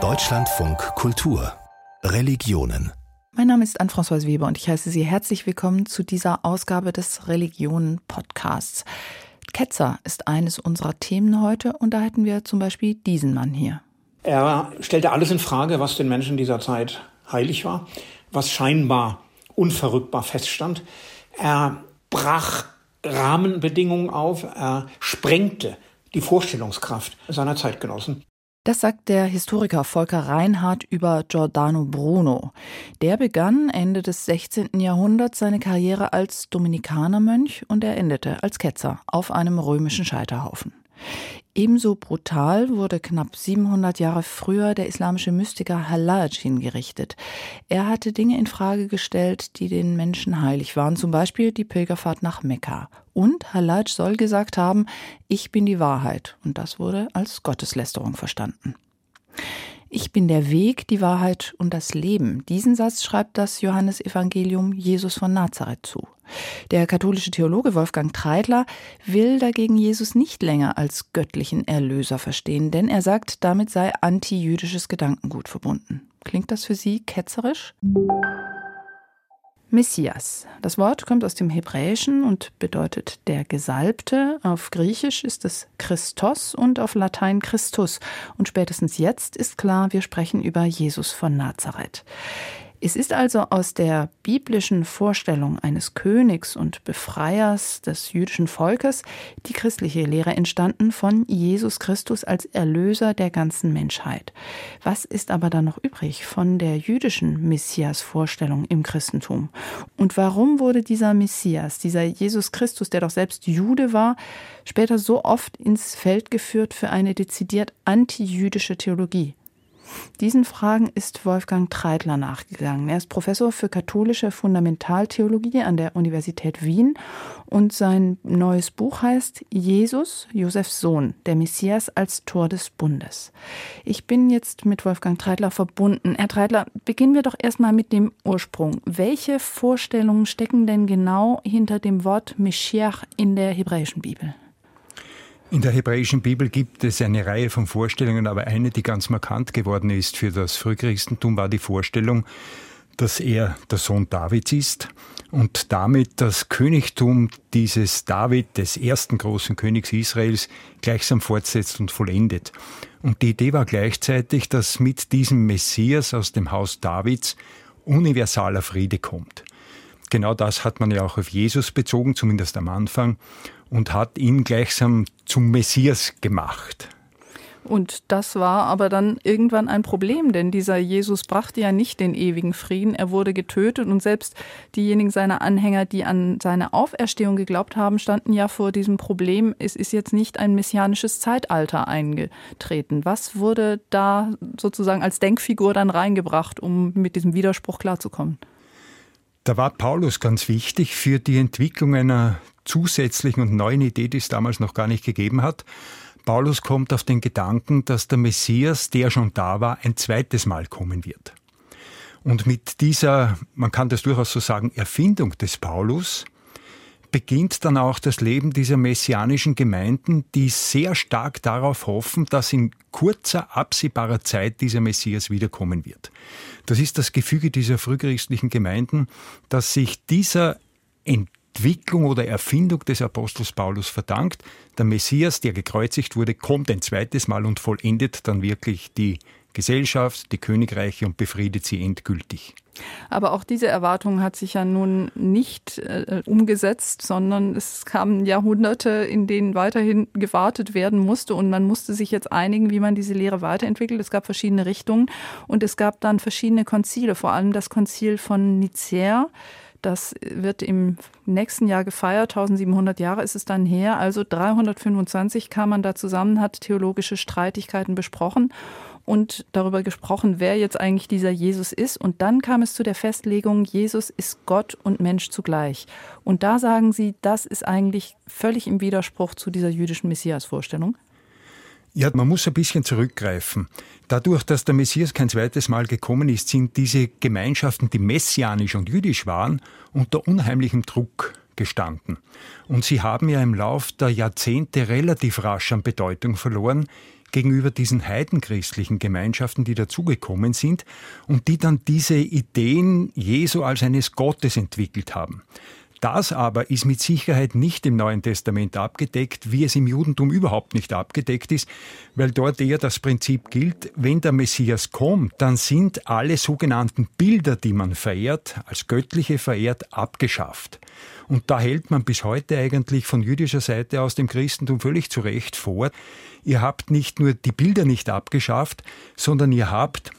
Deutschlandfunk Kultur Religionen mein Name ist Anne-Françoise Weber und ich heiße Sie herzlich willkommen zu dieser Ausgabe des Religionen-Podcasts. Ketzer ist eines unserer Themen heute und da hätten wir zum Beispiel diesen Mann hier. Er stellte alles in Frage, was den Menschen dieser Zeit heilig war, was scheinbar unverrückbar feststand. Er brach Rahmenbedingungen auf, er sprengte die Vorstellungskraft seiner Zeitgenossen. Das sagt der Historiker Volker Reinhardt über Giordano Bruno. Der begann Ende des 16. Jahrhunderts seine Karriere als Dominikanermönch und er endete als Ketzer auf einem römischen Scheiterhaufen. Ebenso brutal wurde knapp 700 Jahre früher der islamische Mystiker Hallaj hingerichtet. Er hatte Dinge in Frage gestellt, die den Menschen heilig waren, zum Beispiel die Pilgerfahrt nach Mekka. Und Hallaj soll gesagt haben, ich bin die Wahrheit. Und das wurde als Gotteslästerung verstanden. Ich bin der Weg, die Wahrheit und das Leben. Diesen Satz schreibt das Johannesevangelium Jesus von Nazareth zu. Der katholische Theologe Wolfgang Treidler will dagegen Jesus nicht länger als göttlichen Erlöser verstehen, denn er sagt, damit sei antijüdisches Gedankengut verbunden. Klingt das für Sie ketzerisch? Messias. Das Wort kommt aus dem Hebräischen und bedeutet der Gesalbte. Auf Griechisch ist es Christos und auf Latein Christus. Und spätestens jetzt ist klar, wir sprechen über Jesus von Nazareth. Es ist also aus der biblischen Vorstellung eines Königs und Befreiers des jüdischen Volkes die christliche Lehre entstanden von Jesus Christus als Erlöser der ganzen Menschheit. Was ist aber dann noch übrig von der jüdischen Messias-Vorstellung im Christentum? Und warum wurde dieser Messias, dieser Jesus Christus, der doch selbst Jude war, später so oft ins Feld geführt für eine dezidiert antijüdische Theologie? Diesen Fragen ist Wolfgang Treidler nachgegangen. Er ist Professor für katholische Fundamentaltheologie an der Universität Wien und sein neues Buch heißt Jesus, Josefs Sohn, der Messias als Tor des Bundes. Ich bin jetzt mit Wolfgang Treidler verbunden. Herr Treidler, beginnen wir doch erstmal mit dem Ursprung. Welche Vorstellungen stecken denn genau hinter dem Wort Meschiach in der hebräischen Bibel? In der hebräischen Bibel gibt es eine Reihe von Vorstellungen, aber eine, die ganz markant geworden ist für das Frühchristentum, war die Vorstellung, dass er der Sohn Davids ist und damit das Königtum dieses David, des ersten großen Königs Israels, gleichsam fortsetzt und vollendet. Und die Idee war gleichzeitig, dass mit diesem Messias aus dem Haus Davids universaler Friede kommt. Genau das hat man ja auch auf Jesus bezogen, zumindest am Anfang und hat ihn gleichsam zum Messias gemacht. Und das war aber dann irgendwann ein Problem, denn dieser Jesus brachte ja nicht den ewigen Frieden. Er wurde getötet und selbst diejenigen seiner Anhänger, die an seine Auferstehung geglaubt haben, standen ja vor diesem Problem. Es ist jetzt nicht ein messianisches Zeitalter eingetreten. Was wurde da sozusagen als Denkfigur dann reingebracht, um mit diesem Widerspruch klarzukommen? Da war Paulus ganz wichtig für die Entwicklung einer zusätzlichen und neuen Idee, die es damals noch gar nicht gegeben hat. Paulus kommt auf den Gedanken, dass der Messias, der schon da war, ein zweites Mal kommen wird. Und mit dieser, man kann das durchaus so sagen, Erfindung des Paulus, beginnt dann auch das Leben dieser messianischen Gemeinden, die sehr stark darauf hoffen, dass in kurzer, absehbarer Zeit dieser Messias wiederkommen wird. Das ist das Gefüge dieser frühchristlichen Gemeinden, dass sich dieser Entwicklung oder Erfindung des Apostels Paulus verdankt. Der Messias, der gekreuzigt wurde, kommt ein zweites Mal und vollendet dann wirklich die Gesellschaft, die Königreiche und befriedet sie endgültig. Aber auch diese Erwartung hat sich ja nun nicht äh, umgesetzt, sondern es kamen Jahrhunderte, in denen weiterhin gewartet werden musste und man musste sich jetzt einigen, wie man diese Lehre weiterentwickelt. Es gab verschiedene Richtungen und es gab dann verschiedene Konzile, vor allem das Konzil von Nicäa das wird im nächsten Jahr gefeiert. 1700 Jahre ist es dann her. Also 325 kam man da zusammen, hat theologische Streitigkeiten besprochen und darüber gesprochen, wer jetzt eigentlich dieser Jesus ist. Und dann kam es zu der Festlegung, Jesus ist Gott und Mensch zugleich. Und da sagen Sie, das ist eigentlich völlig im Widerspruch zu dieser jüdischen Messias-Vorstellung. Ja, man muss ein bisschen zurückgreifen. Dadurch, dass der Messias kein zweites Mal gekommen ist, sind diese Gemeinschaften, die messianisch und jüdisch waren, unter unheimlichem Druck gestanden. Und sie haben ja im Lauf der Jahrzehnte relativ rasch an Bedeutung verloren. Gegenüber diesen heidenchristlichen Gemeinschaften, die dazugekommen sind und die dann diese Ideen Jesu als eines Gottes entwickelt haben. Das aber ist mit Sicherheit nicht im Neuen Testament abgedeckt, wie es im Judentum überhaupt nicht abgedeckt ist, weil dort eher das Prinzip gilt, wenn der Messias kommt, dann sind alle sogenannten Bilder, die man verehrt, als göttliche verehrt, abgeschafft. Und da hält man bis heute eigentlich von jüdischer Seite aus dem Christentum völlig zu Recht vor, ihr habt nicht nur die Bilder nicht abgeschafft, sondern ihr habt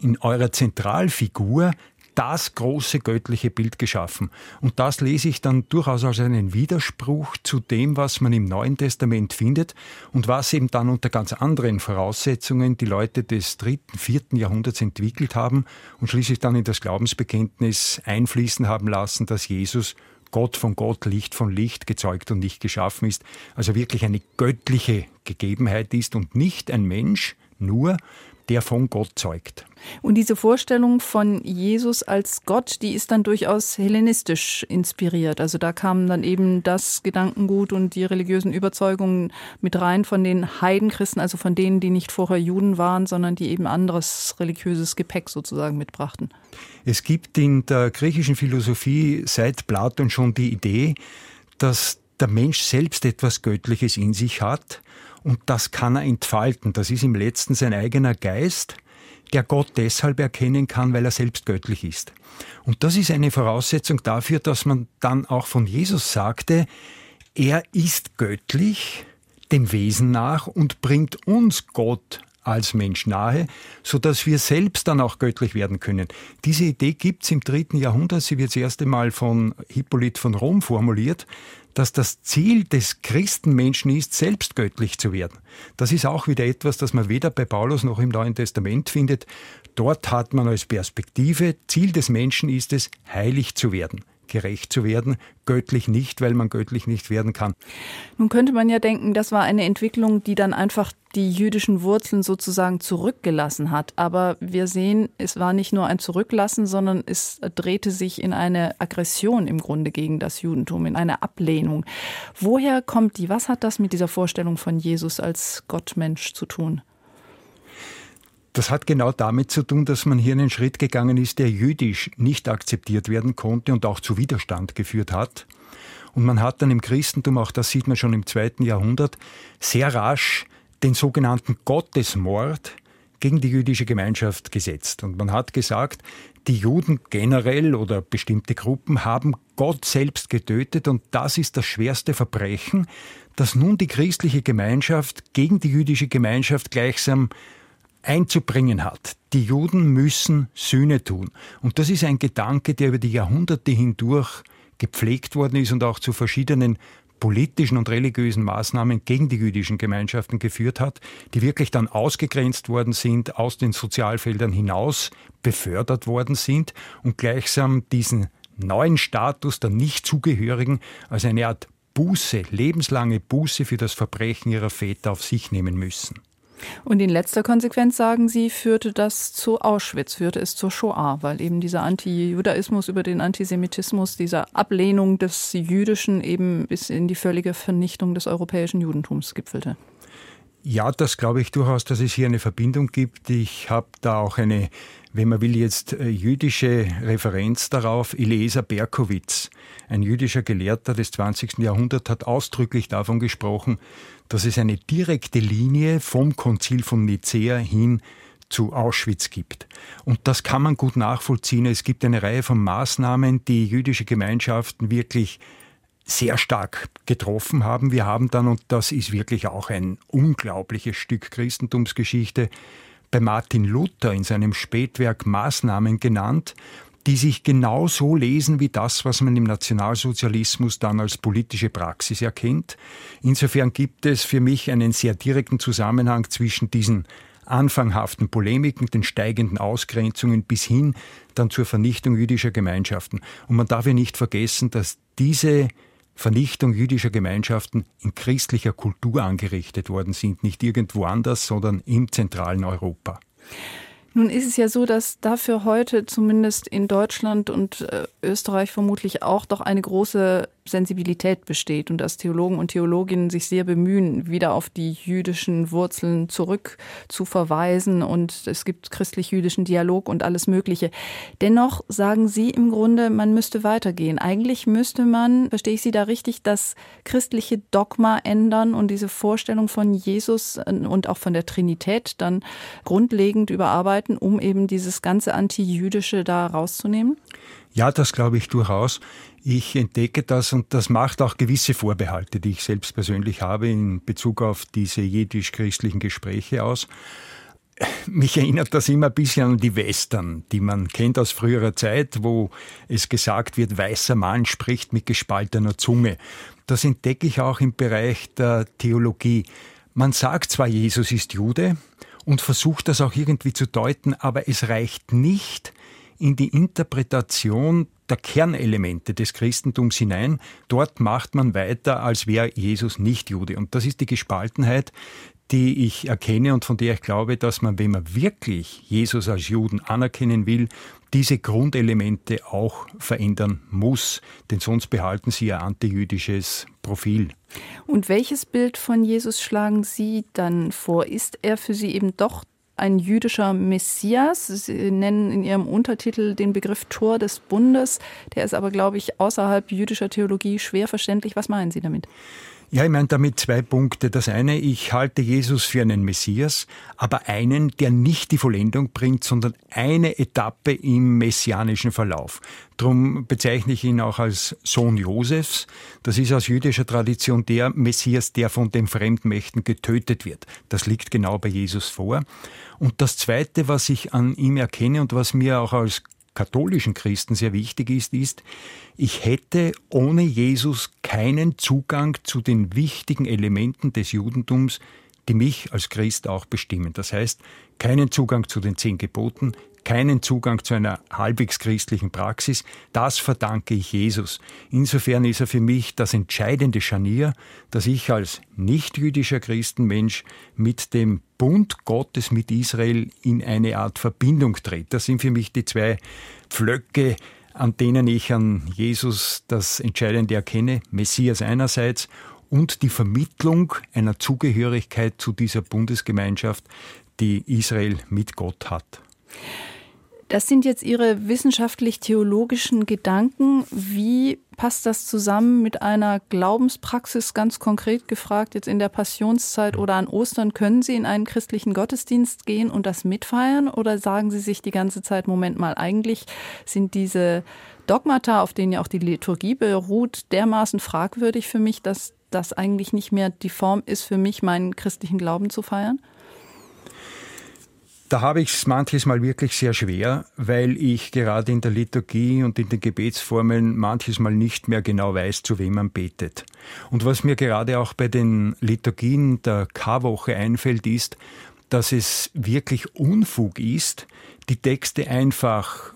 in eurer Zentralfigur das große göttliche Bild geschaffen. Und das lese ich dann durchaus als einen Widerspruch zu dem, was man im Neuen Testament findet und was eben dann unter ganz anderen Voraussetzungen die Leute des dritten, vierten Jahrhunderts entwickelt haben und schließlich dann in das Glaubensbekenntnis einfließen haben lassen, dass Jesus Gott von Gott, Licht von Licht gezeugt und nicht geschaffen ist, also wirklich eine göttliche Gegebenheit ist und nicht ein Mensch nur, der von Gott zeugt. Und diese Vorstellung von Jesus als Gott, die ist dann durchaus hellenistisch inspiriert. Also da kam dann eben das Gedankengut und die religiösen Überzeugungen mit rein von den Heidenchristen, also von denen, die nicht vorher Juden waren, sondern die eben anderes religiöses Gepäck sozusagen mitbrachten. Es gibt in der griechischen Philosophie seit Platon schon die Idee, dass der Mensch selbst etwas Göttliches in sich hat und das kann er entfalten. Das ist im letzten sein eigener Geist, der Gott deshalb erkennen kann, weil er selbst göttlich ist. Und das ist eine Voraussetzung dafür, dass man dann auch von Jesus sagte, er ist göttlich dem Wesen nach und bringt uns Gott als Mensch nahe, so dass wir selbst dann auch göttlich werden können. Diese Idee gibt es im dritten Jahrhundert. Sie wird das erste Mal von Hippolyt von Rom formuliert dass das Ziel des Christenmenschen ist, selbst göttlich zu werden. Das ist auch wieder etwas, das man weder bei Paulus noch im Neuen Testament findet. Dort hat man als Perspektive, Ziel des Menschen ist es, heilig zu werden gerecht zu werden, göttlich nicht, weil man göttlich nicht werden kann. Nun könnte man ja denken, das war eine Entwicklung, die dann einfach die jüdischen Wurzeln sozusagen zurückgelassen hat. Aber wir sehen, es war nicht nur ein Zurücklassen, sondern es drehte sich in eine Aggression im Grunde gegen das Judentum, in eine Ablehnung. Woher kommt die? Was hat das mit dieser Vorstellung von Jesus als Gottmensch zu tun? Das hat genau damit zu tun, dass man hier einen Schritt gegangen ist, der jüdisch nicht akzeptiert werden konnte und auch zu Widerstand geführt hat. Und man hat dann im Christentum, auch das sieht man schon im zweiten Jahrhundert, sehr rasch den sogenannten Gottesmord gegen die jüdische Gemeinschaft gesetzt. Und man hat gesagt, die Juden generell oder bestimmte Gruppen haben Gott selbst getötet und das ist das schwerste Verbrechen, das nun die christliche Gemeinschaft gegen die jüdische Gemeinschaft gleichsam einzubringen hat. Die Juden müssen Sühne tun. Und das ist ein Gedanke, der über die Jahrhunderte hindurch gepflegt worden ist und auch zu verschiedenen politischen und religiösen Maßnahmen gegen die jüdischen Gemeinschaften geführt hat, die wirklich dann ausgegrenzt worden sind, aus den Sozialfeldern hinaus befördert worden sind und gleichsam diesen neuen Status der Nichtzugehörigen als eine Art Buße, lebenslange Buße für das Verbrechen ihrer Väter auf sich nehmen müssen. Und in letzter Konsequenz, sagen Sie, führte das zu Auschwitz, führte es zur Shoah, weil eben dieser Antijudaismus über den Antisemitismus, dieser Ablehnung des Jüdischen eben bis in die völlige Vernichtung des europäischen Judentums gipfelte. Ja, das glaube ich durchaus, dass es hier eine Verbindung gibt. Ich habe da auch eine, wenn man will, jetzt äh, jüdische Referenz darauf. Eliezer Berkowitz, ein jüdischer Gelehrter des 20. Jahrhunderts, hat ausdrücklich davon gesprochen, dass es eine direkte Linie vom Konzil von Nicea hin zu Auschwitz gibt. Und das kann man gut nachvollziehen. Es gibt eine Reihe von Maßnahmen, die jüdische Gemeinschaften wirklich sehr stark getroffen haben. Wir haben dann, und das ist wirklich auch ein unglaubliches Stück Christentumsgeschichte, bei Martin Luther in seinem Spätwerk Maßnahmen genannt, die sich genau so lesen wie das, was man im Nationalsozialismus dann als politische Praxis erkennt. Insofern gibt es für mich einen sehr direkten Zusammenhang zwischen diesen anfanghaften Polemiken, den steigenden Ausgrenzungen bis hin dann zur Vernichtung jüdischer Gemeinschaften. Und man darf ja nicht vergessen, dass diese Vernichtung jüdischer Gemeinschaften in christlicher Kultur angerichtet worden sind, nicht irgendwo anders, sondern im zentralen Europa. Nun ist es ja so, dass dafür heute zumindest in Deutschland und äh, Österreich vermutlich auch doch eine große Sensibilität besteht und dass Theologen und Theologinnen sich sehr bemühen, wieder auf die jüdischen Wurzeln zurück zu verweisen und es gibt christlich-jüdischen Dialog und alles Mögliche. Dennoch sagen Sie im Grunde, man müsste weitergehen. Eigentlich müsste man, verstehe ich Sie da richtig, das christliche Dogma ändern und diese Vorstellung von Jesus und auch von der Trinität dann grundlegend überarbeiten, um eben dieses ganze Antijüdische da rauszunehmen? Ja, das glaube ich durchaus. Ich entdecke das und das macht auch gewisse Vorbehalte, die ich selbst persönlich habe in Bezug auf diese jiddisch-christlichen Gespräche aus. Mich erinnert das immer ein bisschen an die Western, die man kennt aus früherer Zeit, wo es gesagt wird, weißer Mann spricht mit gespaltener Zunge. Das entdecke ich auch im Bereich der Theologie. Man sagt zwar, Jesus ist Jude und versucht das auch irgendwie zu deuten, aber es reicht nicht, in die Interpretation der Kernelemente des Christentums hinein. Dort macht man weiter, als wäre Jesus nicht Jude. Und das ist die Gespaltenheit, die ich erkenne und von der ich glaube, dass man, wenn man wirklich Jesus als Juden anerkennen will, diese Grundelemente auch verändern muss, denn sonst behalten sie ein antijüdisches Profil. Und welches Bild von Jesus schlagen Sie dann vor? Ist er für Sie eben doch ein jüdischer Messias. Sie nennen in Ihrem Untertitel den Begriff Tor des Bundes. Der ist aber, glaube ich, außerhalb jüdischer Theologie schwer verständlich. Was meinen Sie damit? Ja, ich meine damit zwei Punkte. Das eine, ich halte Jesus für einen Messias, aber einen, der nicht die Vollendung bringt, sondern eine Etappe im messianischen Verlauf. Darum bezeichne ich ihn auch als Sohn Josefs. Das ist aus jüdischer Tradition der Messias, der von den Fremdmächten getötet wird. Das liegt genau bei Jesus vor. Und das Zweite, was ich an ihm erkenne und was mir auch als katholischen Christen sehr wichtig ist, ist, ich hätte ohne Jesus keinen Zugang zu den wichtigen Elementen des Judentums, die mich als Christ auch bestimmen. Das heißt, keinen Zugang zu den zehn Geboten, keinen Zugang zu einer halbwegs christlichen Praxis. Das verdanke ich Jesus. Insofern ist er für mich das entscheidende Scharnier, dass ich als nicht-jüdischer Christenmensch mit dem Bund Gottes mit Israel in eine Art Verbindung trete. Das sind für mich die zwei Pflöcke, an denen ich an Jesus das Entscheidende erkenne. Messias einerseits und die Vermittlung einer Zugehörigkeit zu dieser Bundesgemeinschaft, die Israel mit Gott hat. Das sind jetzt Ihre wissenschaftlich-theologischen Gedanken. Wie passt das zusammen mit einer Glaubenspraxis, ganz konkret gefragt, jetzt in der Passionszeit oder an Ostern? Können Sie in einen christlichen Gottesdienst gehen und das mitfeiern? Oder sagen Sie sich die ganze Zeit, Moment mal, eigentlich sind diese Dogmata, auf denen ja auch die Liturgie beruht, dermaßen fragwürdig für mich, dass das eigentlich nicht mehr die Form ist, für mich meinen christlichen Glauben zu feiern? Da habe ich es manches Mal wirklich sehr schwer, weil ich gerade in der Liturgie und in den Gebetsformeln manches Mal nicht mehr genau weiß, zu wem man betet. Und was mir gerade auch bei den Liturgien der Karwoche einfällt, ist, dass es wirklich Unfug ist, die Texte einfach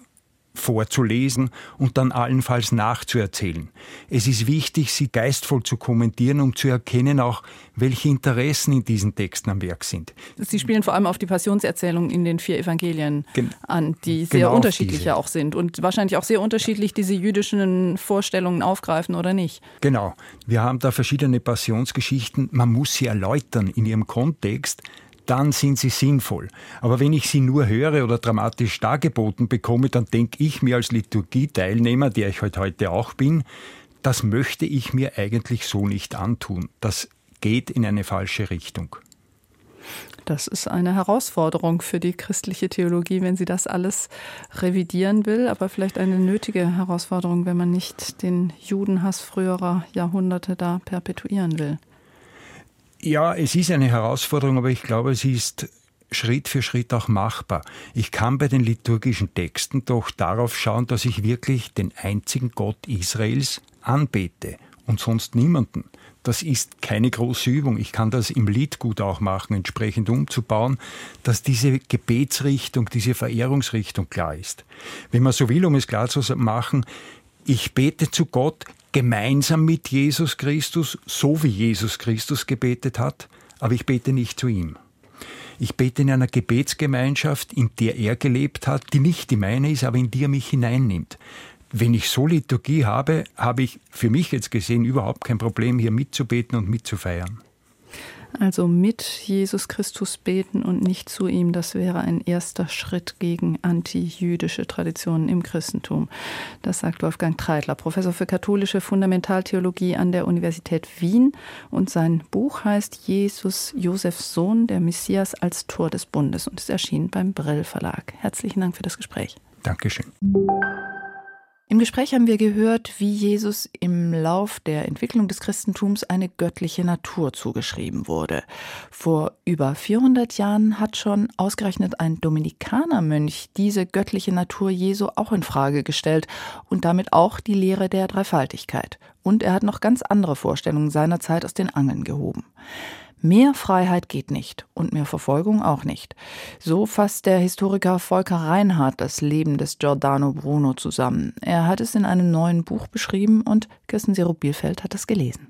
vorzulesen und dann allenfalls nachzuerzählen. Es ist wichtig, sie geistvoll zu kommentieren, um zu erkennen auch, welche Interessen in diesen Texten am Werk sind. Sie spielen vor allem auf die Passionserzählung in den vier Evangelien Gen an, die sehr genau unterschiedlich ja auch sind und wahrscheinlich auch sehr unterschiedlich diese jüdischen Vorstellungen aufgreifen oder nicht. Genau. Wir haben da verschiedene Passionsgeschichten. Man muss sie erläutern in ihrem Kontext dann sind sie sinnvoll. Aber wenn ich sie nur höre oder dramatisch dargeboten bekomme, dann denke ich mir als Liturgieteilnehmer, der ich heute, heute auch bin, das möchte ich mir eigentlich so nicht antun. Das geht in eine falsche Richtung. Das ist eine Herausforderung für die christliche Theologie, wenn sie das alles revidieren will, aber vielleicht eine nötige Herausforderung, wenn man nicht den Judenhass früherer Jahrhunderte da perpetuieren will. Ja, es ist eine Herausforderung, aber ich glaube, sie ist Schritt für Schritt auch machbar. Ich kann bei den liturgischen Texten doch darauf schauen, dass ich wirklich den einzigen Gott Israels anbete und sonst niemanden. Das ist keine große Übung. Ich kann das im Lied gut auch machen, entsprechend umzubauen, dass diese Gebetsrichtung, diese Verehrungsrichtung klar ist. Wenn man so will, um es klar zu machen, ich bete zu Gott gemeinsam mit Jesus Christus, so wie Jesus Christus gebetet hat, aber ich bete nicht zu ihm. Ich bete in einer Gebetsgemeinschaft, in der er gelebt hat, die nicht die meine ist, aber in die er mich hineinnimmt. wenn ich so Liturgie habe, habe ich für mich jetzt gesehen überhaupt kein Problem, hier mitzubeten und mitzufeiern. Also mit Jesus Christus beten und nicht zu ihm, das wäre ein erster Schritt gegen antijüdische Traditionen im Christentum. Das sagt Wolfgang Treidler, Professor für katholische Fundamentaltheologie an der Universität Wien. Und sein Buch heißt Jesus Josefs Sohn, der Messias als Tor des Bundes und ist erschienen beim Brill Verlag. Herzlichen Dank für das Gespräch. Dankeschön. Im Gespräch haben wir gehört, wie Jesus im Lauf der Entwicklung des Christentums eine göttliche Natur zugeschrieben wurde. Vor über 400 Jahren hat schon ausgerechnet ein Dominikanermönch diese göttliche Natur Jesu auch in Frage gestellt und damit auch die Lehre der Dreifaltigkeit. Und er hat noch ganz andere Vorstellungen seiner Zeit aus den Angeln gehoben. Mehr Freiheit geht nicht und mehr Verfolgung auch nicht. So fasst der Historiker Volker Reinhardt das Leben des Giordano Bruno zusammen. Er hat es in einem neuen Buch beschrieben und Kirsten Serup-Bielfeld hat es gelesen.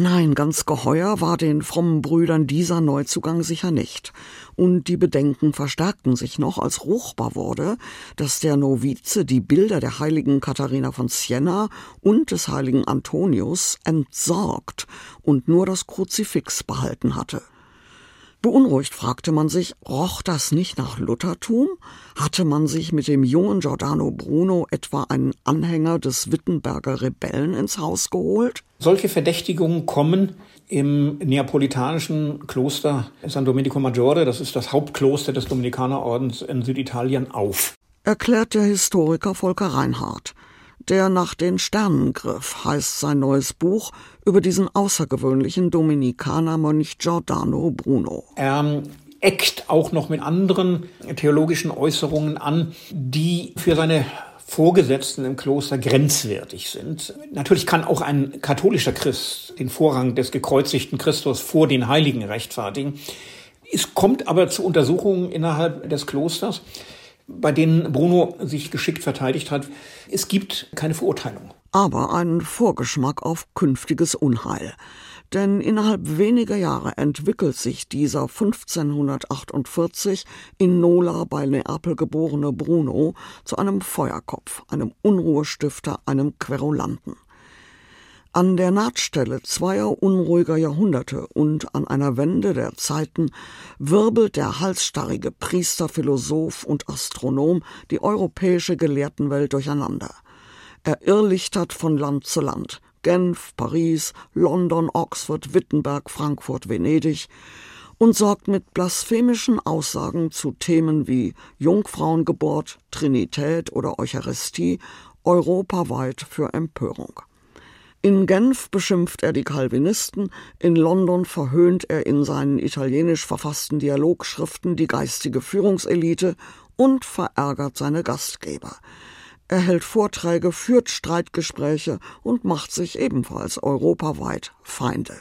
Nein, ganz geheuer war den frommen Brüdern dieser Neuzugang sicher nicht. Und die Bedenken verstärkten sich noch, als ruchbar wurde, dass der Novize die Bilder der heiligen Katharina von Siena und des heiligen Antonius entsorgt und nur das Kruzifix behalten hatte. Beunruhigt fragte man sich, roch das nicht nach Luthertum? Hatte man sich mit dem jungen Giordano Bruno etwa einen Anhänger des Wittenberger Rebellen ins Haus geholt? Solche Verdächtigungen kommen im neapolitanischen Kloster San Domenico Maggiore, das ist das Hauptkloster des Dominikanerordens in Süditalien, auf. Erklärt der Historiker Volker Reinhardt der nach den Sternen griff, heißt sein neues Buch über diesen außergewöhnlichen Dominikanermönch Giordano Bruno. Er eckt auch noch mit anderen theologischen Äußerungen an, die für seine Vorgesetzten im Kloster grenzwertig sind. Natürlich kann auch ein katholischer Christ den Vorrang des gekreuzigten Christus vor den Heiligen rechtfertigen. Es kommt aber zu Untersuchungen innerhalb des Klosters bei denen Bruno sich geschickt verteidigt hat. Es gibt keine Verurteilung. Aber einen Vorgeschmack auf künftiges Unheil. Denn innerhalb weniger Jahre entwickelt sich dieser 1548 in Nola bei Neapel geborene Bruno zu einem Feuerkopf, einem Unruhestifter, einem Querulanten. An der Nahtstelle zweier unruhiger Jahrhunderte und an einer Wende der Zeiten wirbelt der halsstarrige Priester, Philosoph und Astronom die europäische Gelehrtenwelt durcheinander. Er irrlichtert von Land zu Land. Genf, Paris, London, Oxford, Wittenberg, Frankfurt, Venedig und sorgt mit blasphemischen Aussagen zu Themen wie Jungfrauengeburt, Trinität oder Eucharistie europaweit für Empörung. In Genf beschimpft er die Calvinisten, in London verhöhnt er in seinen italienisch verfassten Dialogschriften die geistige Führungselite und verärgert seine Gastgeber. Er hält Vorträge, führt Streitgespräche und macht sich ebenfalls europaweit Feinde.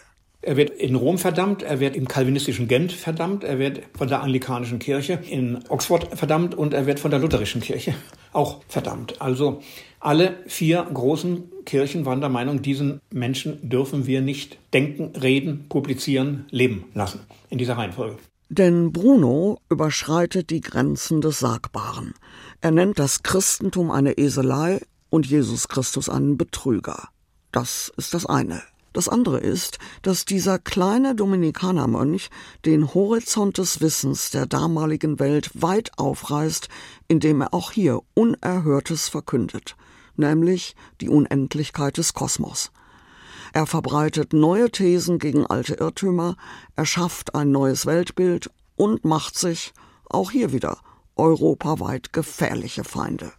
Er wird in Rom verdammt, er wird im kalvinistischen Gent verdammt, er wird von der anglikanischen Kirche in Oxford verdammt und er wird von der lutherischen Kirche auch verdammt. Also alle vier großen Kirchen waren der Meinung, diesen Menschen dürfen wir nicht denken, reden, publizieren, leben lassen. In dieser Reihenfolge. Denn Bruno überschreitet die Grenzen des Sagbaren. Er nennt das Christentum eine Eselei und Jesus Christus einen Betrüger. Das ist das eine. Das andere ist, dass dieser kleine Dominikanermönch den Horizont des Wissens der damaligen Welt weit aufreißt, indem er auch hier Unerhörtes verkündet nämlich die Unendlichkeit des Kosmos. Er verbreitet neue Thesen gegen alte Irrtümer, erschafft ein neues Weltbild und macht sich, auch hier wieder, europaweit gefährliche Feinde.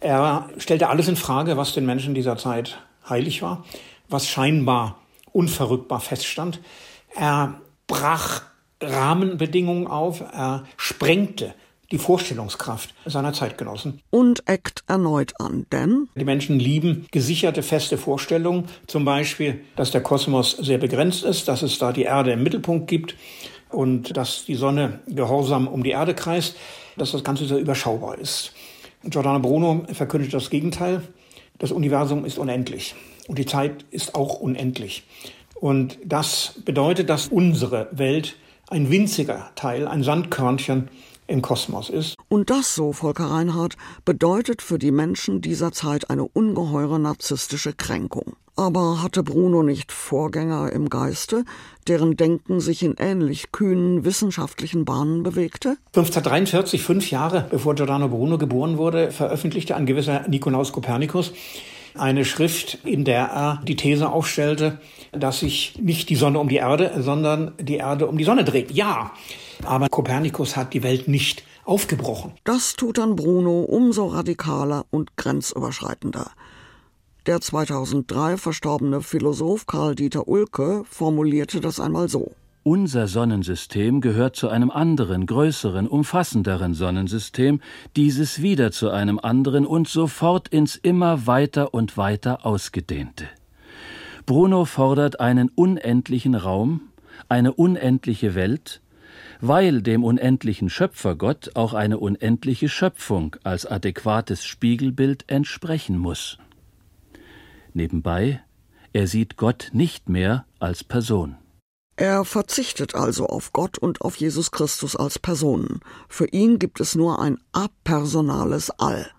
Er stellte alles in Frage, was den Menschen dieser Zeit heilig war, was scheinbar unverrückbar feststand. Er brach Rahmenbedingungen auf, er sprengte die Vorstellungskraft seiner Zeitgenossen. Und eckt erneut an, denn die Menschen lieben gesicherte, feste Vorstellungen, zum Beispiel, dass der Kosmos sehr begrenzt ist, dass es da die Erde im Mittelpunkt gibt und dass die Sonne gehorsam um die Erde kreist, dass das Ganze sehr überschaubar ist. Giordano Bruno verkündet das Gegenteil. Das Universum ist unendlich und die Zeit ist auch unendlich. Und das bedeutet, dass unsere Welt ein winziger Teil, ein Sandkörnchen im Kosmos ist. Und das, so Volker Reinhardt, bedeutet für die Menschen dieser Zeit eine ungeheure narzisstische Kränkung. Aber hatte Bruno nicht Vorgänger im Geiste, deren Denken sich in ähnlich kühnen wissenschaftlichen Bahnen bewegte? 1543, fünf Jahre bevor Giordano Bruno geboren wurde, veröffentlichte ein gewisser Nikolaus Kopernikus eine Schrift, in der er die These aufstellte, dass sich nicht die Sonne um die Erde, sondern die Erde um die Sonne dreht. Ja, aber Kopernikus hat die Welt nicht aufgebrochen. Das tut dann Bruno umso radikaler und grenzüberschreitender. Der 2003 verstorbene Philosoph Karl Dieter Ulke formulierte das einmal so. Unser Sonnensystem gehört zu einem anderen, größeren, umfassenderen Sonnensystem, dieses wieder zu einem anderen und sofort ins immer weiter und weiter ausgedehnte. Bruno fordert einen unendlichen Raum, eine unendliche Welt, weil dem unendlichen Schöpfergott auch eine unendliche Schöpfung als adäquates Spiegelbild entsprechen muss. Nebenbei, er sieht Gott nicht mehr als Person. Er verzichtet also auf Gott und auf Jesus Christus als Personen. Für ihn gibt es nur ein apersonales All.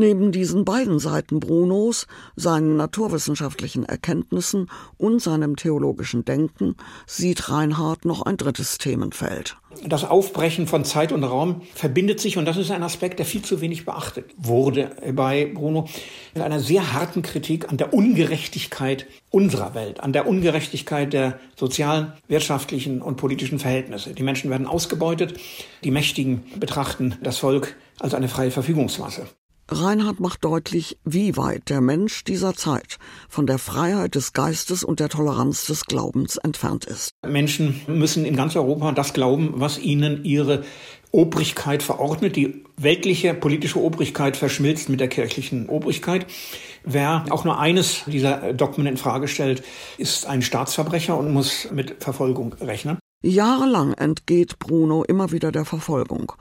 Neben diesen beiden Seiten Brunos, seinen naturwissenschaftlichen Erkenntnissen und seinem theologischen Denken, sieht Reinhard noch ein drittes Themenfeld. Das Aufbrechen von Zeit und Raum verbindet sich, und das ist ein Aspekt, der viel zu wenig beachtet wurde bei Bruno, mit einer sehr harten Kritik an der Ungerechtigkeit unserer Welt, an der Ungerechtigkeit der sozialen, wirtschaftlichen und politischen Verhältnisse. Die Menschen werden ausgebeutet, die Mächtigen betrachten das Volk als eine freie Verfügungsmasse. Reinhard macht deutlich, wie weit der Mensch dieser Zeit von der Freiheit des Geistes und der Toleranz des Glaubens entfernt ist. Menschen müssen in ganz Europa das glauben, was ihnen ihre Obrigkeit verordnet. Die weltliche politische Obrigkeit verschmilzt mit der kirchlichen Obrigkeit. Wer auch nur eines dieser Dogmen in Frage stellt, ist ein Staatsverbrecher und muss mit Verfolgung rechnen. Jahrelang entgeht Bruno immer wieder der Verfolgung.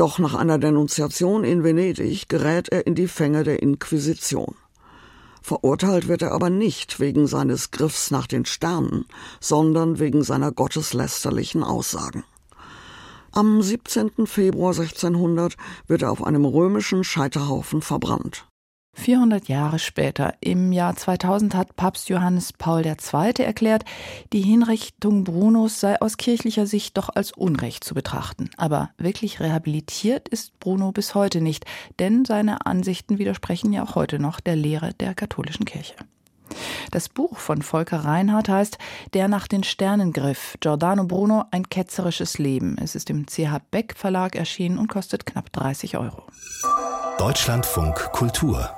Doch nach einer Denunziation in Venedig gerät er in die Fänge der Inquisition. Verurteilt wird er aber nicht wegen seines Griffs nach den Sternen, sondern wegen seiner gotteslästerlichen Aussagen. Am 17. Februar 1600 wird er auf einem römischen Scheiterhaufen verbrannt. 400 Jahre später, im Jahr 2000, hat Papst Johannes Paul II. erklärt, die Hinrichtung Brunos sei aus kirchlicher Sicht doch als Unrecht zu betrachten. Aber wirklich rehabilitiert ist Bruno bis heute nicht, denn seine Ansichten widersprechen ja auch heute noch der Lehre der katholischen Kirche. Das Buch von Volker Reinhardt heißt Der nach den Sternen griff, Giordano Bruno, ein ketzerisches Leben. Es ist im CH Beck Verlag erschienen und kostet knapp 30 Euro. Deutschlandfunk Kultur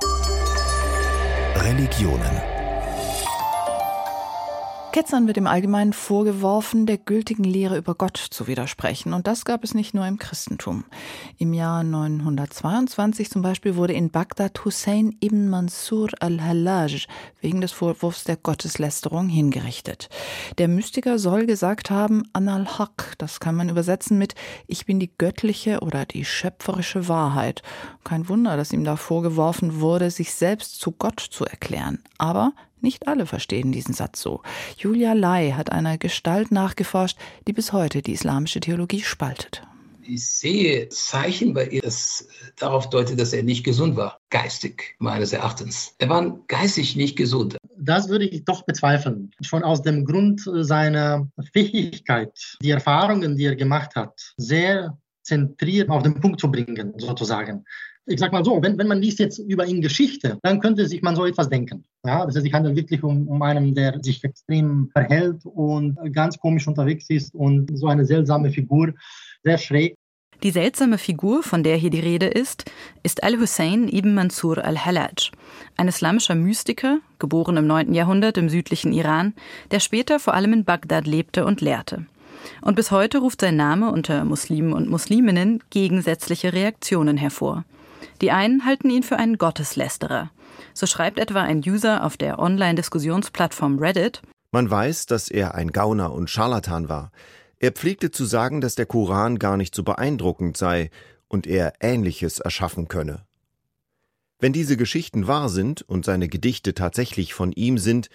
Religionen Ketzern wird im Allgemeinen vorgeworfen, der gültigen Lehre über Gott zu widersprechen. Und das gab es nicht nur im Christentum. Im Jahr 922 zum Beispiel wurde in Bagdad Hussein ibn Mansur al-Hallaj wegen des Vorwurfs der Gotteslästerung hingerichtet. Der Mystiker soll gesagt haben, Anal Haq, das kann man übersetzen mit Ich bin die göttliche oder die schöpferische Wahrheit. Kein Wunder, dass ihm da vorgeworfen wurde, sich selbst zu Gott zu erklären. Aber nicht alle verstehen diesen Satz so. Julia Lai hat einer Gestalt nachgeforscht, die bis heute die islamische Theologie spaltet. Ich sehe Zeichen bei ihr, das darauf deutet, dass er nicht gesund war, geistig meines Erachtens. Er war geistig nicht gesund. Das würde ich doch bezweifeln. Schon aus dem Grund seiner Fähigkeit, die Erfahrungen, die er gemacht hat, sehr zentriert auf den Punkt zu bringen, sozusagen ich sag mal so, wenn, wenn man liest jetzt über ihn Geschichte, dann könnte sich man so etwas denken. Ja, das heißt, es handelt wirklich um, um einen, der sich extrem verhält und ganz komisch unterwegs ist und so eine seltsame Figur, sehr schräg. Die seltsame Figur, von der hier die Rede ist, ist Al-Hussein ibn Mansur al-Hallaj, ein islamischer Mystiker, geboren im 9. Jahrhundert im südlichen Iran, der später vor allem in Bagdad lebte und lehrte. Und bis heute ruft sein Name unter Muslimen und Musliminnen gegensätzliche Reaktionen hervor. Die einen halten ihn für einen Gotteslästerer. So schreibt etwa ein User auf der Online-Diskussionsplattform Reddit. Man weiß, dass er ein Gauner und Scharlatan war. Er pflegte zu sagen, dass der Koran gar nicht so beeindruckend sei und er Ähnliches erschaffen könne. Wenn diese Geschichten wahr sind und seine Gedichte tatsächlich von ihm sind,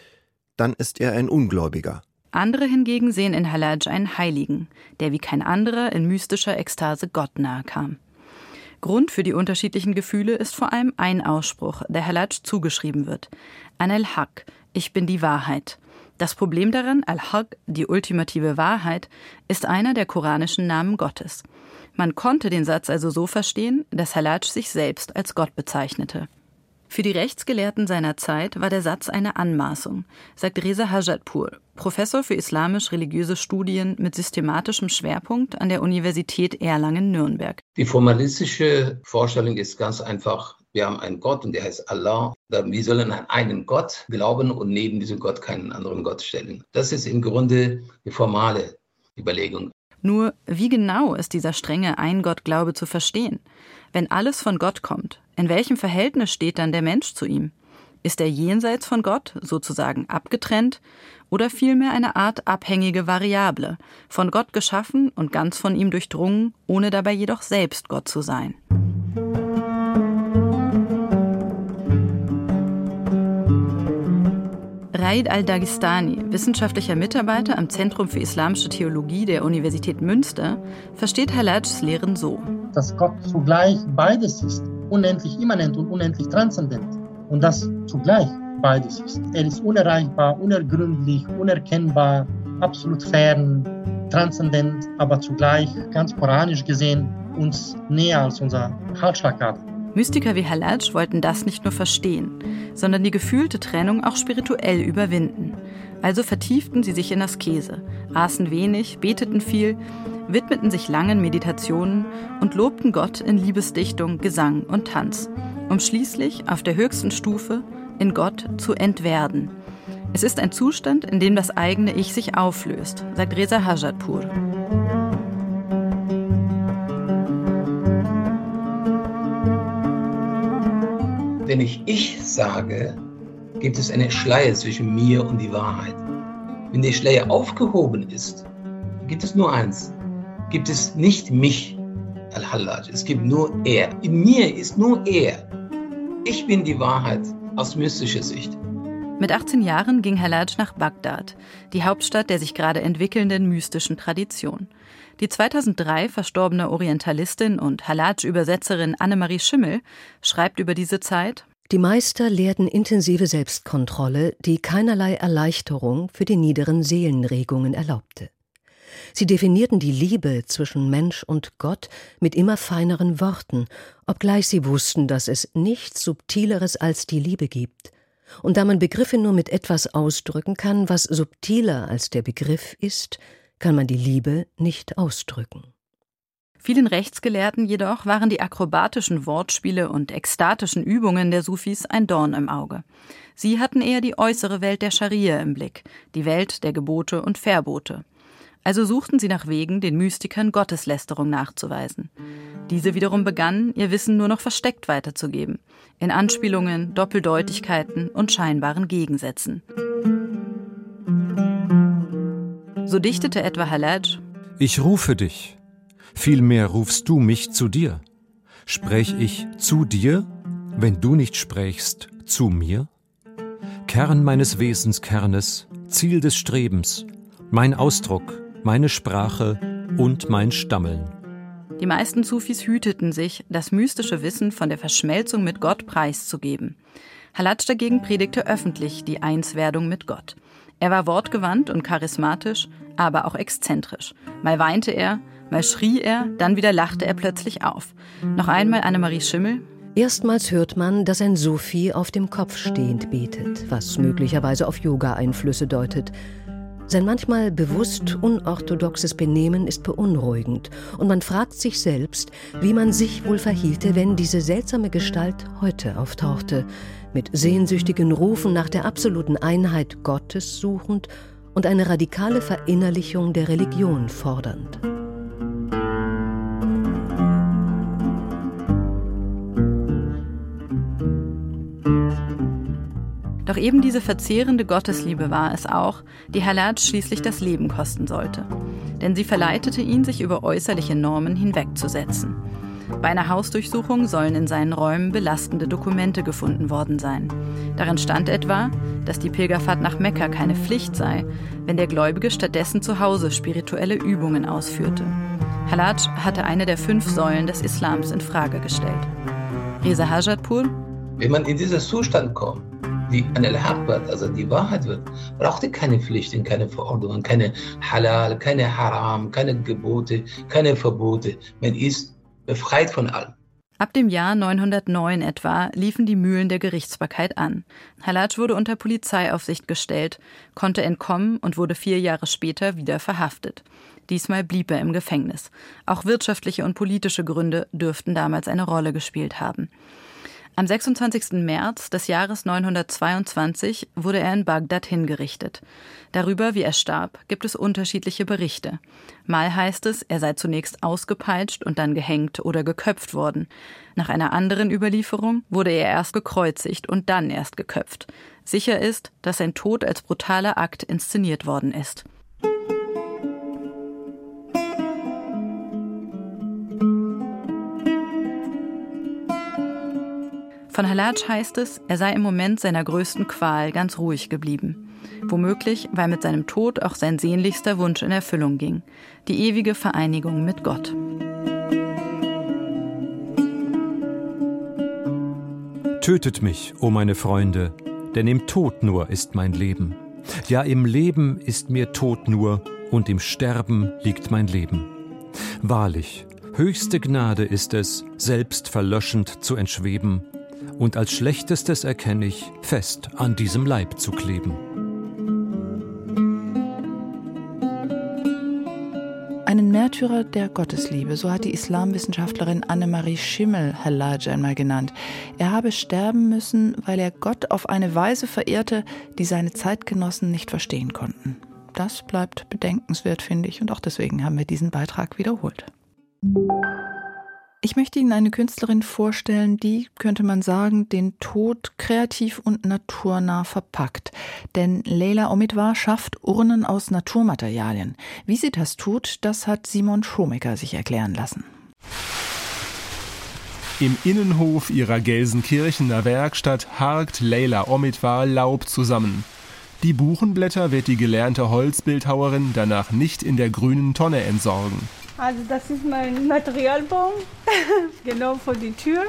dann ist er ein Ungläubiger. Andere hingegen sehen in Halaj einen Heiligen, der wie kein anderer in mystischer Ekstase Gott nahe kam. Grund für die unterschiedlichen Gefühle ist vor allem ein Ausspruch, der Halaj zugeschrieben wird. An al-Haq, ich bin die Wahrheit. Das Problem daran, Al-Haq, die ultimative Wahrheit, ist einer der koranischen Namen Gottes. Man konnte den Satz also so verstehen, dass Halaj sich selbst als Gott bezeichnete. Für die Rechtsgelehrten seiner Zeit war der Satz eine Anmaßung, sagt Reza Hajatpur, Professor für islamisch-religiöse Studien mit systematischem Schwerpunkt an der Universität Erlangen-Nürnberg. Die formalistische Vorstellung ist ganz einfach. Wir haben einen Gott und der heißt Allah. Wir sollen an einen Gott glauben und neben diesem Gott keinen anderen Gott stellen. Das ist im Grunde die formale Überlegung. Nur, wie genau ist dieser strenge Ein-Gott-Glaube zu verstehen? Wenn alles von Gott kommt, in welchem Verhältnis steht dann der Mensch zu ihm? Ist er jenseits von Gott, sozusagen abgetrennt, oder vielmehr eine Art abhängige Variable, von Gott geschaffen und ganz von ihm durchdrungen, ohne dabei jedoch selbst Gott zu sein? Raid al-Dagestani, wissenschaftlicher Mitarbeiter am Zentrum für Islamische Theologie der Universität Münster, versteht Halajs Lehren so. Dass Gott zugleich beides ist, unendlich immanent und unendlich transzendent. Und das zugleich beides ist. Er ist unerreichbar, unergründlich, unerkennbar, absolut fern, transzendent, aber zugleich ganz koranisch gesehen uns näher als unser Halsschlagader. Mystiker wie Halaj wollten das nicht nur verstehen, sondern die gefühlte Trennung auch spirituell überwinden. Also vertieften sie sich in Askese, aßen wenig, beteten viel, widmeten sich langen Meditationen und lobten Gott in Liebesdichtung, Gesang und Tanz, um schließlich auf der höchsten Stufe in Gott zu entwerden. Es ist ein Zustand, in dem das eigene Ich sich auflöst, sagt Reza Hajatpur. Wenn ich Ich sage, gibt es eine Schleier zwischen mir und die Wahrheit. Wenn der Schleier aufgehoben ist, gibt es nur eins. Gibt es nicht mich, Al-Hallaj. Es gibt nur er. In mir ist nur er. Ich bin die Wahrheit aus mystischer Sicht. Mit 18 Jahren ging Hallaj nach Bagdad, die Hauptstadt der sich gerade entwickelnden mystischen Tradition. Die 2003 verstorbene Orientalistin und Halaj-Übersetzerin Annemarie Schimmel schreibt über diese Zeit: Die Meister lehrten intensive Selbstkontrolle, die keinerlei Erleichterung für die niederen Seelenregungen erlaubte. Sie definierten die Liebe zwischen Mensch und Gott mit immer feineren Worten, obgleich sie wussten, dass es nichts Subtileres als die Liebe gibt. Und da man Begriffe nur mit etwas ausdrücken kann, was subtiler als der Begriff ist, kann man die Liebe nicht ausdrücken. Vielen Rechtsgelehrten jedoch waren die akrobatischen Wortspiele und ekstatischen Übungen der Sufis ein Dorn im Auge. Sie hatten eher die äußere Welt der Scharia im Blick, die Welt der Gebote und Verbote. Also suchten sie nach Wegen, den Mystikern Gotteslästerung nachzuweisen. Diese wiederum begannen, ihr Wissen nur noch versteckt weiterzugeben, in Anspielungen, Doppeldeutigkeiten und scheinbaren Gegensätzen. So dichtete etwa Halaj Ich rufe dich, vielmehr rufst du mich zu dir. Sprech ich zu dir, wenn du nicht sprächst zu mir? Kern meines Wesenskernes, Ziel des Strebens, mein Ausdruck, meine Sprache und mein Stammeln. Die meisten Sufis hüteten sich, das mystische Wissen von der Verschmelzung mit Gott preiszugeben. Halaj dagegen predigte öffentlich die Einswerdung mit Gott. Er war wortgewandt und charismatisch, aber auch exzentrisch. Mal weinte er, mal schrie er, dann wieder lachte er plötzlich auf. Noch einmal Annemarie Schimmel. Erstmals hört man, dass ein Sufi auf dem Kopf stehend betet, was möglicherweise auf Yoga-Einflüsse deutet. Sein manchmal bewusst unorthodoxes Benehmen ist beunruhigend und man fragt sich selbst, wie man sich wohl verhielte, wenn diese seltsame Gestalt heute auftauchte, mit sehnsüchtigen Rufen nach der absoluten Einheit Gottes suchend und eine radikale Verinnerlichung der Religion fordernd. Doch eben diese verzehrende Gottesliebe war es auch, die Halaj schließlich das Leben kosten sollte. Denn sie verleitete ihn, sich über äußerliche Normen hinwegzusetzen. Bei einer Hausdurchsuchung sollen in seinen Räumen belastende Dokumente gefunden worden sein. Darin stand etwa, dass die Pilgerfahrt nach Mekka keine Pflicht sei, wenn der Gläubige stattdessen zu Hause spirituelle Übungen ausführte. Halaj hatte eine der fünf Säulen des Islams in Frage gestellt. Reza Hajatpur. Wenn man in diesen Zustand kommt, die an al wird, also die Wahrheit wird, braucht ihr keine Pflichten, keine Verordnungen, keine Halal, keine Haram, keine Gebote, keine Verbote. Man ist befreit von allem. Ab dem Jahr 909 etwa liefen die Mühlen der Gerichtsbarkeit an. Halaj wurde unter Polizeiaufsicht gestellt, konnte entkommen und wurde vier Jahre später wieder verhaftet. Diesmal blieb er im Gefängnis. Auch wirtschaftliche und politische Gründe dürften damals eine Rolle gespielt haben. Am 26. März des Jahres 922 wurde er in Bagdad hingerichtet. Darüber, wie er starb, gibt es unterschiedliche Berichte. Mal heißt es, er sei zunächst ausgepeitscht und dann gehängt oder geköpft worden. Nach einer anderen Überlieferung wurde er erst gekreuzigt und dann erst geköpft. Sicher ist, dass sein Tod als brutaler Akt inszeniert worden ist. Von Halaj heißt es, er sei im Moment seiner größten Qual ganz ruhig geblieben. Womöglich, weil mit seinem Tod auch sein sehnlichster Wunsch in Erfüllung ging, die ewige Vereinigung mit Gott. Tötet mich, o oh meine Freunde, denn im Tod nur ist mein Leben. Ja, im Leben ist mir Tod nur, und im Sterben liegt mein Leben. Wahrlich, höchste Gnade ist es, selbst verlöschend zu entschweben und als Schlechtestes erkenne ich, fest an diesem Leib zu kleben. Einen Märtyrer der Gottesliebe, so hat die Islamwissenschaftlerin Annemarie Schimmel Hallaj einmal genannt. Er habe sterben müssen, weil er Gott auf eine Weise verehrte, die seine Zeitgenossen nicht verstehen konnten. Das bleibt bedenkenswert, finde ich, und auch deswegen haben wir diesen Beitrag wiederholt. Ich möchte Ihnen eine Künstlerin vorstellen, die, könnte man sagen, den Tod kreativ und naturnah verpackt. Denn Leila Omidwar schafft Urnen aus Naturmaterialien. Wie sie das tut, das hat Simon Schomecker sich erklären lassen. Im Innenhof ihrer Gelsenkirchener Werkstatt harkt Leila Omidwar Laub zusammen. Die Buchenblätter wird die gelernte Holzbildhauerin danach nicht in der grünen Tonne entsorgen. Also das ist mein Materialbaum, genau vor die Tür.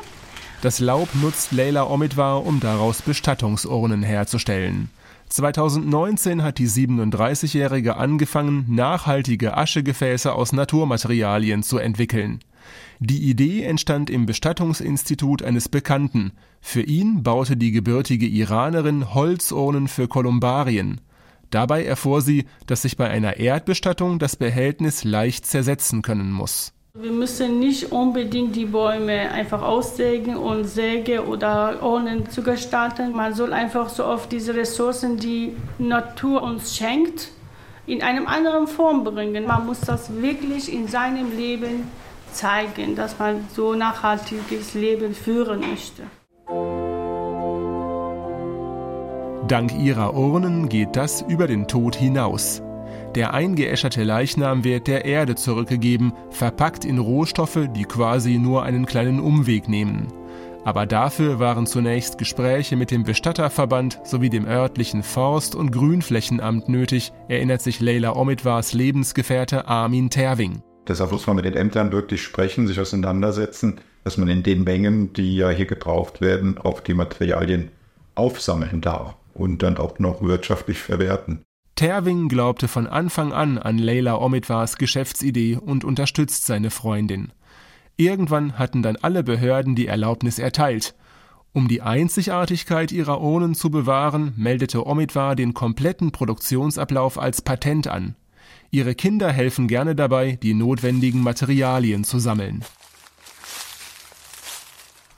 Das Laub nutzt Leila Omidwar, um daraus Bestattungsurnen herzustellen. 2019 hat die 37-Jährige angefangen, nachhaltige Aschegefäße aus Naturmaterialien zu entwickeln. Die Idee entstand im Bestattungsinstitut eines Bekannten. Für ihn baute die gebürtige Iranerin Holzurnen für Kolumbarien. Dabei erfuhr sie, dass sich bei einer Erdbestattung das Behältnis leicht zersetzen können muss. Wir müssen nicht unbedingt die Bäume einfach aussägen und Säge oder Urnen zu gestalten. Man soll einfach so oft diese Ressourcen, die Natur uns schenkt, in einer anderen Form bringen. Man muss das wirklich in seinem Leben zeigen, dass man so nachhaltiges Leben führen möchte. Dank ihrer Urnen geht das über den Tod hinaus. Der eingeäscherte Leichnam wird der Erde zurückgegeben, verpackt in Rohstoffe, die quasi nur einen kleinen Umweg nehmen. Aber dafür waren zunächst Gespräche mit dem Bestatterverband sowie dem örtlichen Forst- und Grünflächenamt nötig, erinnert sich Leila Omidwars Lebensgefährte Armin Terwing. Deshalb muss man mit den Ämtern wirklich sprechen, sich auseinandersetzen, dass man in den Mengen, die ja hier gebraucht werden, auch die Materialien aufsammeln darf und dann auch noch wirtschaftlich verwerten. Terwing glaubte von Anfang an an Leila Omidwars Geschäftsidee und unterstützt seine Freundin. Irgendwann hatten dann alle Behörden die Erlaubnis erteilt. Um die Einzigartigkeit ihrer Urnen zu bewahren, meldete Omidwar den kompletten Produktionsablauf als Patent an. Ihre Kinder helfen gerne dabei, die notwendigen Materialien zu sammeln.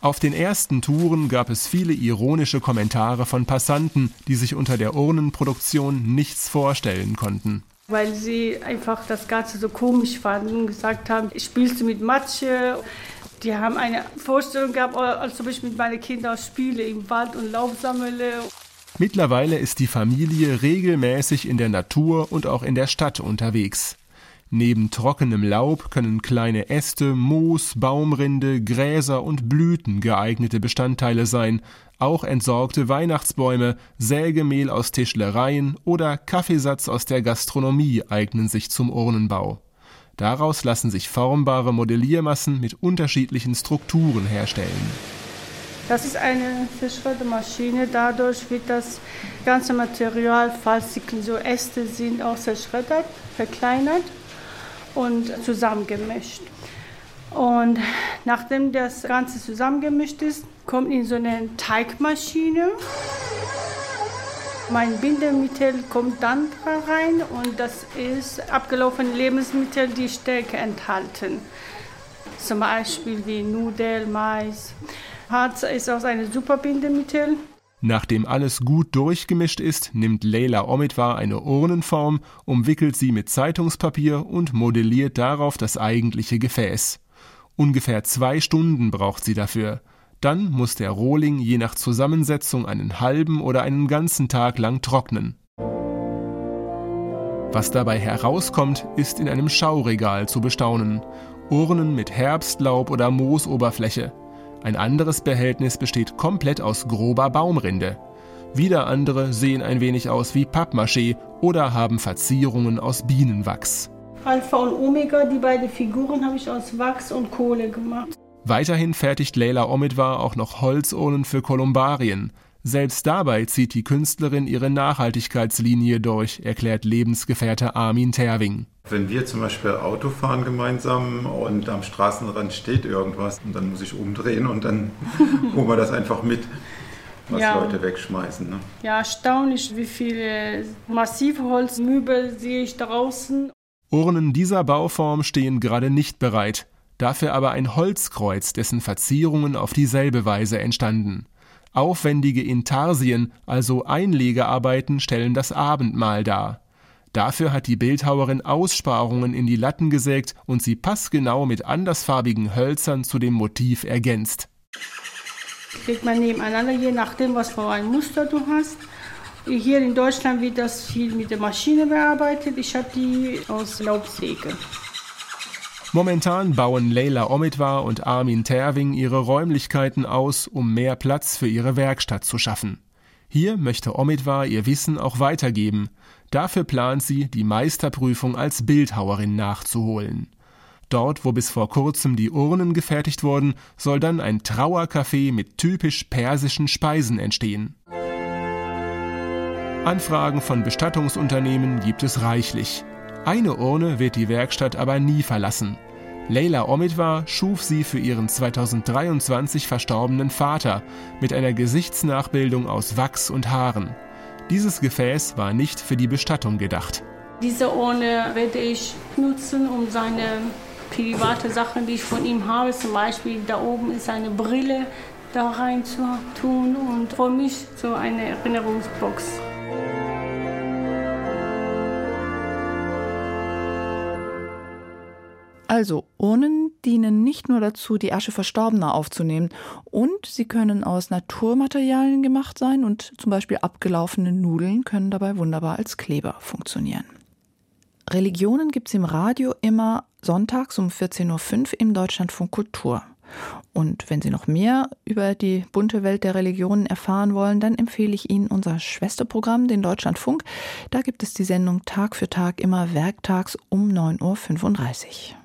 Auf den ersten Touren gab es viele ironische Kommentare von Passanten, die sich unter der Urnenproduktion nichts vorstellen konnten. Weil sie einfach das Ganze so komisch fanden und gesagt haben, spielst du mit Matsche? Die haben eine Vorstellung gehabt, als ob ich mit meinen Kindern spiele im Wald und Laub sammle. Mittlerweile ist die Familie regelmäßig in der Natur und auch in der Stadt unterwegs. Neben trockenem Laub können kleine Äste, Moos, Baumrinde, Gräser und Blüten geeignete Bestandteile sein, auch entsorgte Weihnachtsbäume, Sägemehl aus Tischlereien oder Kaffeesatz aus der Gastronomie eignen sich zum Urnenbau. Daraus lassen sich formbare Modelliermassen mit unterschiedlichen Strukturen herstellen. Das ist eine Zerschreddermaschine. Dadurch wird das ganze Material, falls so Äste sind, auch zerschreddert, verkleinert und zusammengemischt. Und nachdem das Ganze zusammengemischt ist, kommt in so eine Teigmaschine. Mein Bindemittel kommt dann rein und das ist abgelaufene Lebensmittel, die Stärke enthalten. Zum Beispiel wie Nudeln, Mais. Harz ist auch ein super Bindemittel. Nachdem alles gut durchgemischt ist, nimmt Leila Omidwar eine Urnenform, umwickelt sie mit Zeitungspapier und modelliert darauf das eigentliche Gefäß. Ungefähr zwei Stunden braucht sie dafür. Dann muss der Rohling je nach Zusammensetzung einen halben oder einen ganzen Tag lang trocknen. Was dabei herauskommt, ist in einem Schauregal zu bestaunen. Urnen mit Herbstlaub oder Moosoberfläche. Ein anderes Behältnis besteht komplett aus grober Baumrinde. Wieder andere sehen ein wenig aus wie Pappmaché oder haben Verzierungen aus Bienenwachs. Alpha und Omega, die beiden Figuren habe ich aus Wachs und Kohle gemacht. Weiterhin fertigt Leila Omidwar auch noch Holzurnen für Kolumbarien. Selbst dabei zieht die Künstlerin ihre Nachhaltigkeitslinie durch, erklärt Lebensgefährte Armin Terwing. Wenn wir zum Beispiel Auto fahren gemeinsam und am Straßenrand steht irgendwas, und dann muss ich umdrehen und dann holen wir das einfach mit, was ja. Leute wegschmeißen. Ne? Ja, erstaunlich, wie viele massive Holzmöbel sehe ich draußen. Urnen dieser Bauform stehen gerade nicht bereit, dafür aber ein Holzkreuz, dessen Verzierungen auf dieselbe Weise entstanden. Aufwendige Intarsien, also Einlegearbeiten, stellen das Abendmahl dar. Dafür hat die Bildhauerin Aussparungen in die Latten gesägt und sie passgenau mit andersfarbigen Hölzern zu dem Motiv ergänzt. Legt man nebeneinander, je nachdem, was für ein Muster du hast. Hier in Deutschland wird das viel mit der Maschine bearbeitet. Ich habe die aus Laubsäge. Momentan bauen Leila Omidwar und Armin Terwing ihre Räumlichkeiten aus, um mehr Platz für ihre Werkstatt zu schaffen. Hier möchte Omidwar ihr Wissen auch weitergeben. Dafür plant sie, die Meisterprüfung als Bildhauerin nachzuholen. Dort, wo bis vor kurzem die Urnen gefertigt wurden, soll dann ein Trauercafé mit typisch persischen Speisen entstehen. Anfragen von Bestattungsunternehmen gibt es reichlich. Eine Urne wird die Werkstatt aber nie verlassen. Leila Omidwar schuf sie für ihren 2023 verstorbenen Vater mit einer Gesichtsnachbildung aus Wachs und Haaren. Dieses Gefäß war nicht für die Bestattung gedacht. Diese Urne werde ich nutzen, um seine private Sachen, die ich von ihm habe, zum Beispiel da oben ist eine Brille, da rein zu tun und für mich so eine Erinnerungsbox. Also Urnen dienen nicht nur dazu, die Asche Verstorbener aufzunehmen, und sie können aus Naturmaterialien gemacht sein und zum Beispiel abgelaufene Nudeln können dabei wunderbar als Kleber funktionieren. Religionen gibt es im Radio immer sonntags um 14.05 Uhr im Deutschlandfunk Kultur. Und wenn Sie noch mehr über die bunte Welt der Religionen erfahren wollen, dann empfehle ich Ihnen unser Schwesterprogramm, den Deutschlandfunk. Da gibt es die Sendung Tag für Tag immer werktags um 9.35 Uhr.